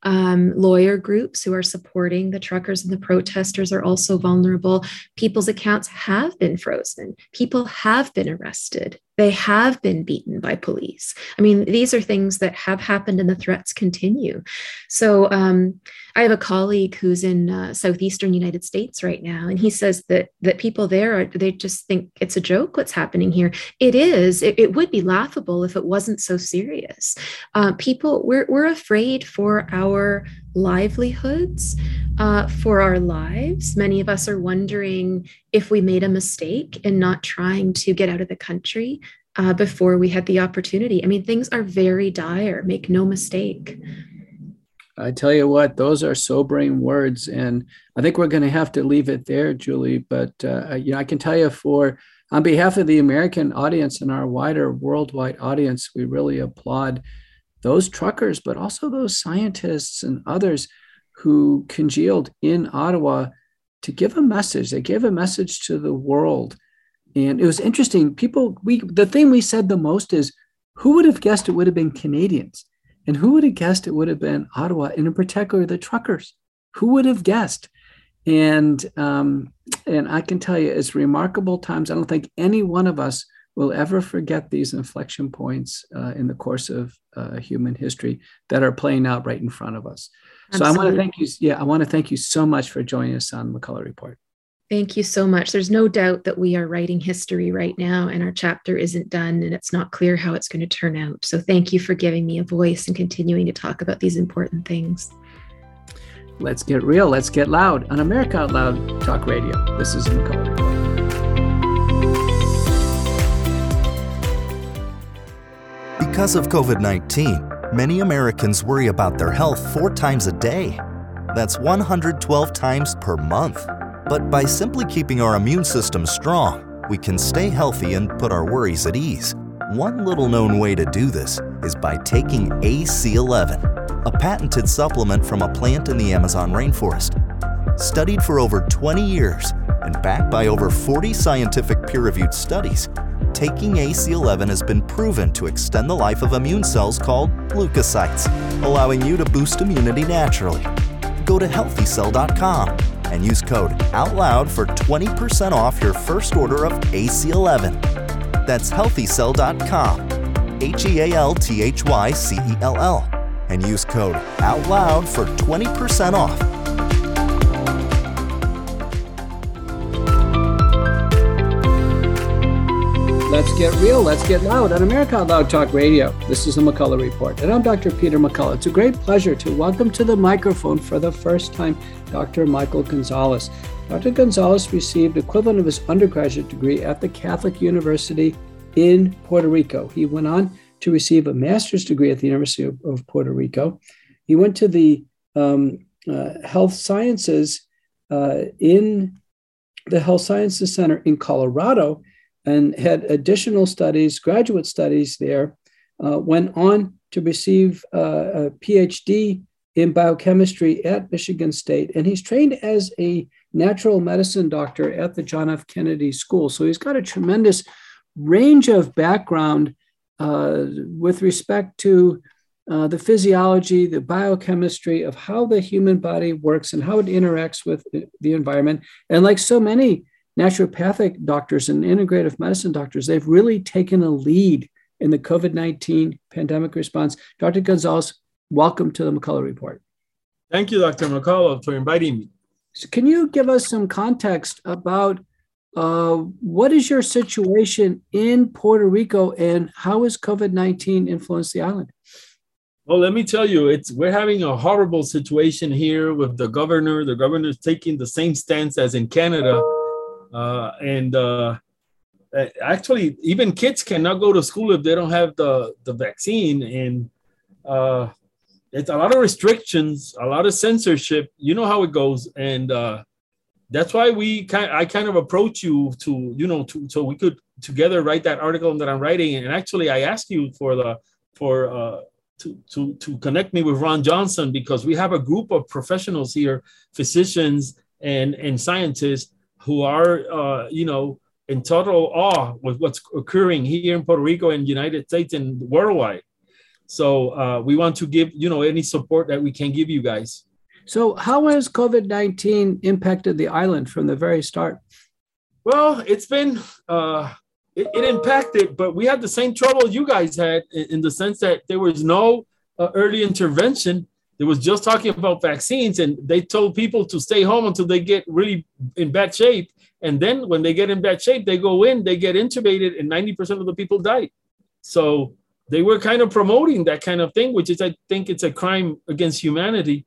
Um, lawyer groups who are supporting the truckers and the protesters are also vulnerable. People's accounts have been frozen. People have been arrested. They have been beaten by police. I mean, these are things that have happened and the threats continue. So, um, I have a colleague who's in uh, southeastern United States right now, and he says that that people there are they just think it's a joke what's happening here. It is. It, it would be laughable if it wasn't so serious. Uh, people we're we're afraid for our livelihoods, uh, for our lives. Many of us are wondering if we made a mistake in not trying to get out of the country uh, before we had the opportunity. I mean, things are very dire, make no mistake. I tell you what, those are sobering words, and I think we're going to have to leave it there, Julie. But uh, you know, I can tell you for on behalf of the American audience and our wider worldwide audience, we really applaud those truckers, but also those scientists and others who congealed in Ottawa to give a message. They gave a message to the world, and it was interesting. People, we the thing we said the most is, who would have guessed it would have been Canadians and who would have guessed it would have been Ottawa, and in particular the truckers? Who would have guessed? And um, and I can tell you, it's remarkable times. I don't think any one of us will ever forget these inflection points uh, in the course of uh, human history that are playing out right in front of us. So I want to thank you. Yeah, I want to thank you so much for joining us on McCullough Report. Thank you so much. There's no doubt that we are writing history right now, and our chapter isn't done, and it's not clear how it's going to turn out. So, thank you for giving me a voice and continuing to talk about these important things. Let's get real. Let's get loud on America Out Loud Talk Radio. This is McCullough Report. Because of COVID 19, many Americans worry about their health four times a day. That's 112 times per month. But by simply keeping our immune system strong, we can stay healthy and put our worries at ease. One little known way to do this is by taking AC11, a patented supplement from a plant in the Amazon rainforest. Studied for over 20 years and backed by over 40 scientific peer reviewed studies, taking AC11 has been proven to extend the life of immune cells called leukocytes, allowing you to boost immunity naturally. Go to healthycell.com and use code OUTLOUD for 20% off your first order of AC11. That's healthycell.com, H E A L T H Y C E L L, and use code OUTLOUD for 20% off. Let's get real, let's get loud on America Loud Talk Radio. This is the McCullough Report, and I'm Dr. Peter McCullough. It's a great pleasure to welcome to the microphone for the first time Dr. Michael Gonzalez. Dr. Gonzalez received equivalent of his undergraduate degree at the Catholic University in Puerto Rico. He went on to receive a master's degree at the University of, of Puerto Rico. He went to the um, uh, Health Sciences uh, in the Health Sciences Center in Colorado and had additional studies, graduate studies there. Uh, went on to receive uh, a PhD in biochemistry at Michigan State, and he's trained as a natural medicine doctor at the John F. Kennedy School. So he's got a tremendous range of background uh, with respect to uh, the physiology, the biochemistry of how the human body works and how it interacts with the environment. And like so many naturopathic doctors and integrative medicine doctors, they've really taken a lead in the COVID 19 pandemic response. Dr. Gonzalez, welcome to the McCullough Report. Thank you, Dr. McCullough, for inviting me. So can you give us some context about uh, what is your situation in Puerto Rico and how has COVID 19 influenced the island? Well, let me tell you, it's we're having a horrible situation here with the governor. The governor is taking the same stance as in Canada, uh, and uh, actually, even kids cannot go to school if they don't have the the vaccine. And uh, it's a lot of restrictions, a lot of censorship. You know how it goes, and uh, that's why we kind. I kind of approach you to you know to so we could together write that article that I'm writing. And actually, I asked you for the for uh, to to to connect me with Ron Johnson because we have a group of professionals here, physicians and and scientists who are uh, you know in total awe with what's occurring here in Puerto Rico and United States and worldwide. So uh, we want to give you know any support that we can give you guys. So how has COVID nineteen impacted the island from the very start? Well, it's been uh, it, it, impacted, but we had the same trouble you guys had in, in the sense that there was no uh, early intervention. There was just talking about vaccines, and they told people to stay home until they get really in bad shape. And then when they get in bad shape, they go in, they get intubated, and 90% of the people died. So they were kind of promoting that kind of thing, which is, I think, it's a crime against humanity.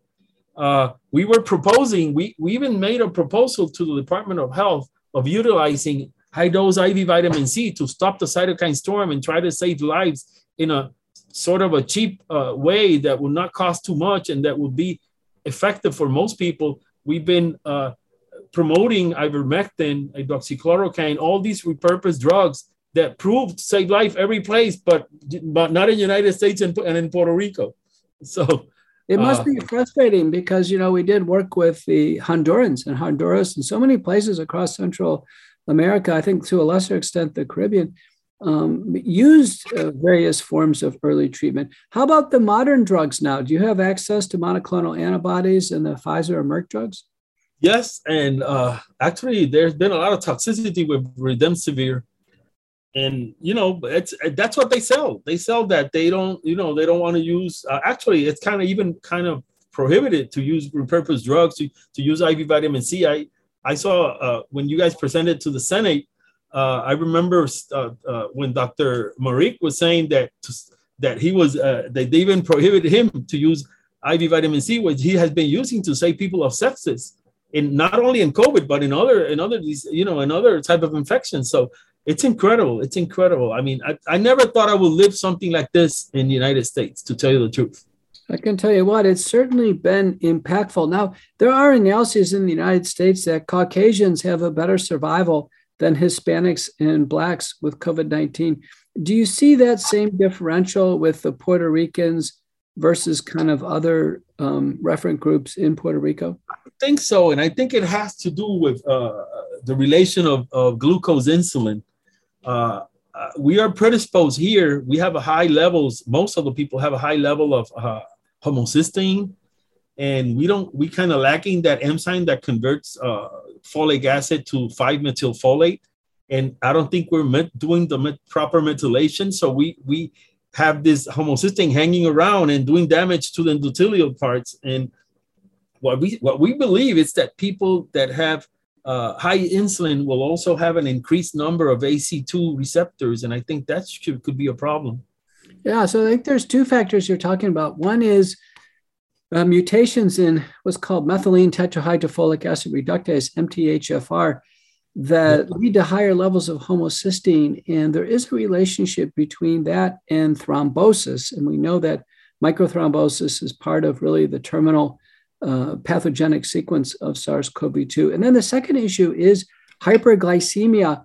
Uh, we were proposing, we, we even made a proposal to the Department of Health of utilizing high dose IV vitamin C to stop the cytokine storm and try to save lives in a sort of a cheap uh, way that will not cost too much and that will be effective for most people. We've been uh, promoting ivermectin, hydroxychloroquine, all these repurposed drugs that proved to save life every place, but but not in the United States and, and in Puerto Rico. So it must uh, be frustrating because you know we did work with the Hondurans and Honduras and so many places across Central America. I think to a lesser extent the Caribbean um, used uh, various forms of early treatment. How about the modern drugs now? Do you have access to monoclonal antibodies and the Pfizer or Merck drugs? Yes, and uh, actually, there's been a lot of toxicity with remdesivir, and you know, it's that's what they sell. They sell that they don't, you know, they don't want to use. Uh, actually, it's kind of even kind of prohibited to use repurposed drugs to to use IV vitamin C. I I saw uh, when you guys presented to the Senate uh, I remember uh, uh, when Dr. Marik was saying that to, that he was uh, that they even prohibited him to use IV vitamin C, which he has been using to save people of sepsis, in not only in COVID but in other in other these you know in other type of infections. So it's incredible. It's incredible. I mean, I, I never thought I would live something like this in the United States. To tell you the truth. I can tell you what, it's certainly been impactful. Now, there are analyses in the United States that Caucasians have a better survival than Hispanics and Blacks with COVID 19. Do you see that same differential with the Puerto Ricans versus kind of other um, referent groups in Puerto Rico? I think so. And I think it has to do with uh, the relation of, of glucose insulin. Uh, uh, we are predisposed here. We have a high levels. Most of the people have a high level of uh, homocysteine, and we don't. We kind of lacking that enzyme that converts uh, folic acid to 5-methylfolate. And I don't think we're met doing the met proper methylation. So we, we have this homocysteine hanging around and doing damage to the endothelial parts. And what we, what we believe is that people that have uh, high insulin will also have an increased number of ACE2 receptors. And I think that should, could be a problem. Yeah, so I think there's two factors you're talking about. One is uh, mutations in what's called methylene tetrahydrofolic acid reductase, MTHFR, that lead to higher levels of homocysteine. And there is a relationship between that and thrombosis. And we know that microthrombosis is part of really the terminal uh, pathogenic sequence of SARS CoV 2. And then the second issue is hyperglycemia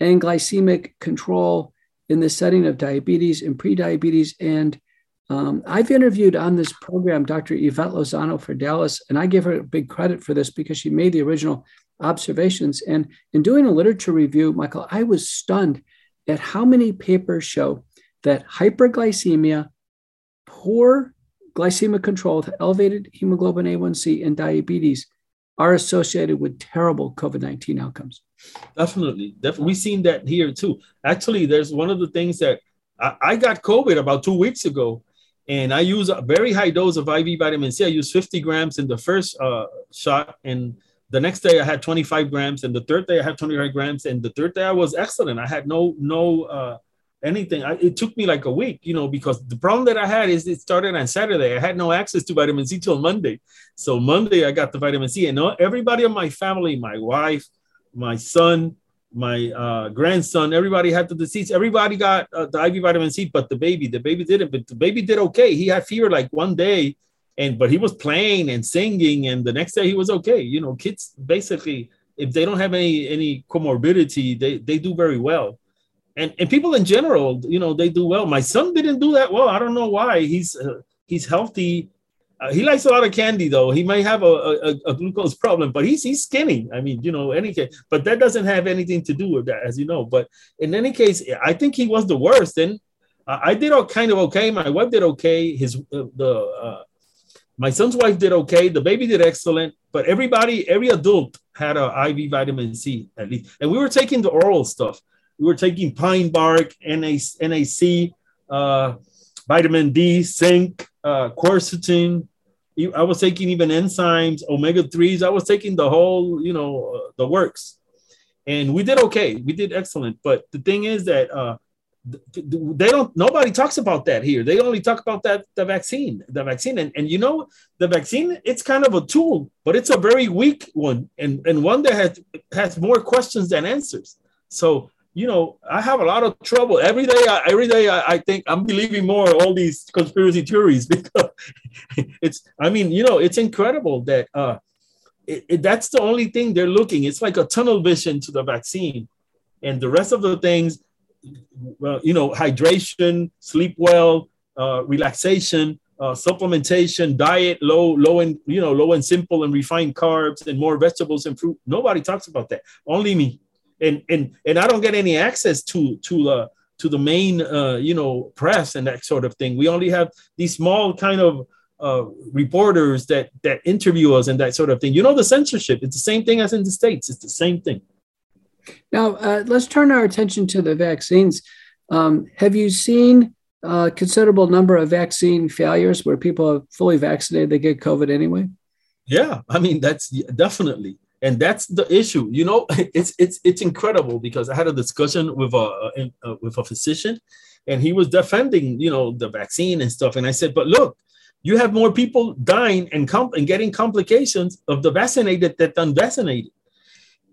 and glycemic control in the setting of diabetes and prediabetes and um, I've interviewed on this program Dr. Ivette Lozano for Dallas, and I give her big credit for this because she made the original observations. And in doing a literature review, Michael, I was stunned at how many papers show that hyperglycemia, poor glycemic control with elevated hemoglobin A1C, and diabetes are associated with terrible COVID 19 outcomes. Definitely. Definitely. We've seen that here too. Actually, there's one of the things that I, I got COVID about two weeks ago and I use a very high dose of IV vitamin C. I use 50 grams in the first uh, shot, and the next day I had 25 grams, and the third day I had 25 grams, and the third day I was excellent. I had no no uh, anything. I, it took me like a week, you know, because the problem that I had is it started on Saturday. I had no access to vitamin C till Monday, so Monday I got the vitamin C, and everybody in my family, my wife, my son, my uh, grandson, everybody had the disease. Everybody got uh, the IV vitamin C, but the baby, the baby didn't. But the baby did okay. He had fever like one day, and but he was playing and singing, and the next day he was okay. You know, kids basically, if they don't have any any comorbidity, they they do very well. And and people in general, you know, they do well. My son didn't do that well. I don't know why. He's uh, he's healthy uh, he likes a lot of candy, though. He might have a, a, a, glucose problem, but he's he's skinny. I mean, you know, any case, but that doesn't have anything to do with that, as you know. But in any case, I think he was the worst. And I did all kind of okay. My wife did okay. His uh, the uh, my son's wife did okay. The baby did excellent. But everybody, every adult had a IV vitamin C at least, and we were taking the oral stuff. We were taking pine bark, NAC, NAC uh, vitamin D, zinc uh, quercetin. I was taking even enzymes, omega threes. I was taking the whole, you know, uh, the works, and we did okay. We did excellent. But the thing is that uh, they don't. Nobody talks about that here. They only talk about that the vaccine, the vaccine, and and you know the vaccine. It's kind of a tool, but it's a very weak one, and and one that has has more questions than answers. So you know, I have a lot of trouble every day. I, every day, I, I, think I'm believing more all these conspiracy theories because it's. I mean, you know, it's incredible that uh, it, it, that's the only thing they're looking. It's like a tunnel vision to the vaccine, and the rest of the things, well, you know, hydration, sleep well, uh, relaxation, uh, supplementation, diet, low, low and you know, low and simple and refined carbs, and more vegetables and fruit. Nobody talks about that. Only me and and and I don't get any access to to the to the main uh, you know press and that sort of thing. We only have these small kind of uh, reporters that that interview us and that sort of thing. You know, the censorship. It's the same thing as in the states. It's the same thing. Now uh, let's turn our attention to the vaccines. Um, have you seen a considerable number of vaccine failures where people are fully vaccinated, they get COVID anyway? Yeah, I mean that's definitely and that's the issue you know? It's it's it's incredible because i had a discussion with a, a, a, uh, with a physician and he was defending you know the vaccine and stuff. And i said but look you have more people dying and, com- and getting complications of the vaccinated than unvaccinated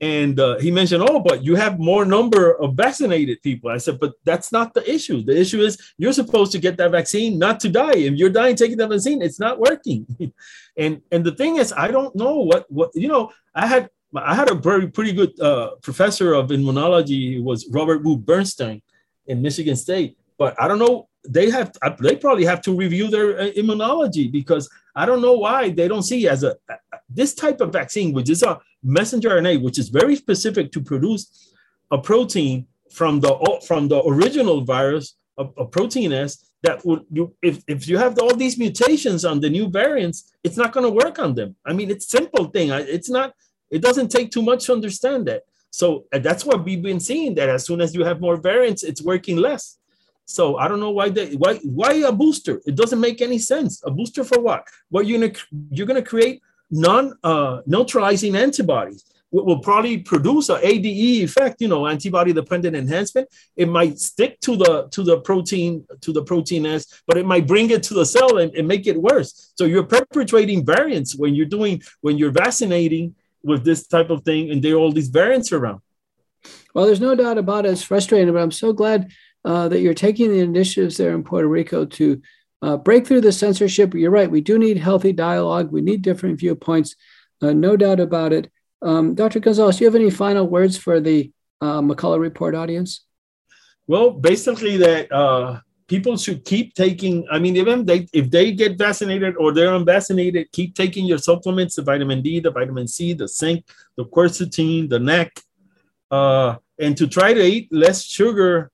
and uh, he mentioned, oh, but you have more number of vaccinated people. I said, but that's not the issue. The issue is you're supposed to get that vaccine not to die. If you're dying taking that vaccine, it's not working. and and the thing is, I don't know what what you know. I had I had a very pretty good uh, professor of immunology. was Robert Root-Bernstein in Michigan State, but I don't know. They have they probably have to review their uh, immunology because I don't know why they don't see as a this type of vaccine, which is a messenger RNA, which is very specific to produce a protein from the from the original virus, a, a protein S that would you if, if you have all these mutations on the new variants, it's not going to work on them. I mean, it's simple thing. It's not. It doesn't take too much to understand that. So that's what we've been seeing. That as soon as you have more variants, it's working less. So I don't know why they why why a booster? It doesn't make any sense. A booster for what? What you're gonna you're gonna create non uh, neutralizing antibodies will probably produce an ADE effect, you know, antibody dependent enhancement. It might stick to the to the protein to the protein S, but it might bring it to the cell and, and make it worse. So you're perpetuating variants when you're doing when you're vaccinating with this type of thing, and there are all these variants around. Well, there's no doubt about it. It's frustrating, but I'm so glad uh, that you're taking the initiatives there in Puerto Rico to uh, break through the censorship. You're right. We do need healthy dialogue. We need different viewpoints. Uh, no doubt about it. Um, Dr. Gonzalez, do you have any final words for the uh, McCullough Report audience? Well, basically that uh, people should keep taking. I mean, even they, if they get vaccinated or they're unvaccinated, keep taking your supplements: the vitamin D, the vitamin C, the zinc, the quercetin, the NAC, uh, and to try to eat less sugar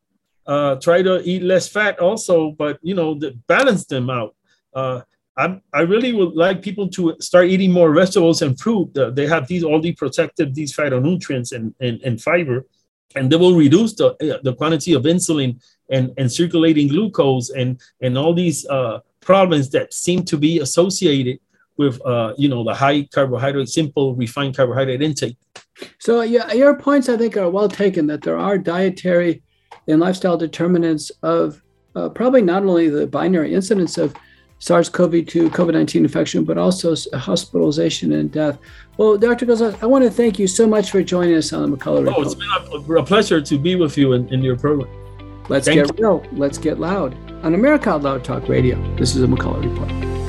uh, try to eat less fat also, but you know, the, balance them out. Uh, I, I really would like people to start eating more vegetables and fruit. Uh, they have these all these protective these phytonutrients and, and, and fiber, and they will reduce the, uh, the quantity of insulin and, and circulating glucose and, and all these uh, problems that seem to be associated with uh, you know the high carbohydrate, simple refined carbohydrate intake. So yeah, your points I think are well taken. That there are dietary and lifestyle determinants of uh, probably not only the binary incidence of SARS-CoV-2 COVID-19 infection, but also hospitalization and death. Well, Dr. Gonzalez, I want to thank you so much for joining us on the McCullough Report. Oh, it's been a, a, pleasure to be with you in, in your program. Let's thank get you. real. Let's get loud on America Out Loud Talk Radio. This is a McCullough Report.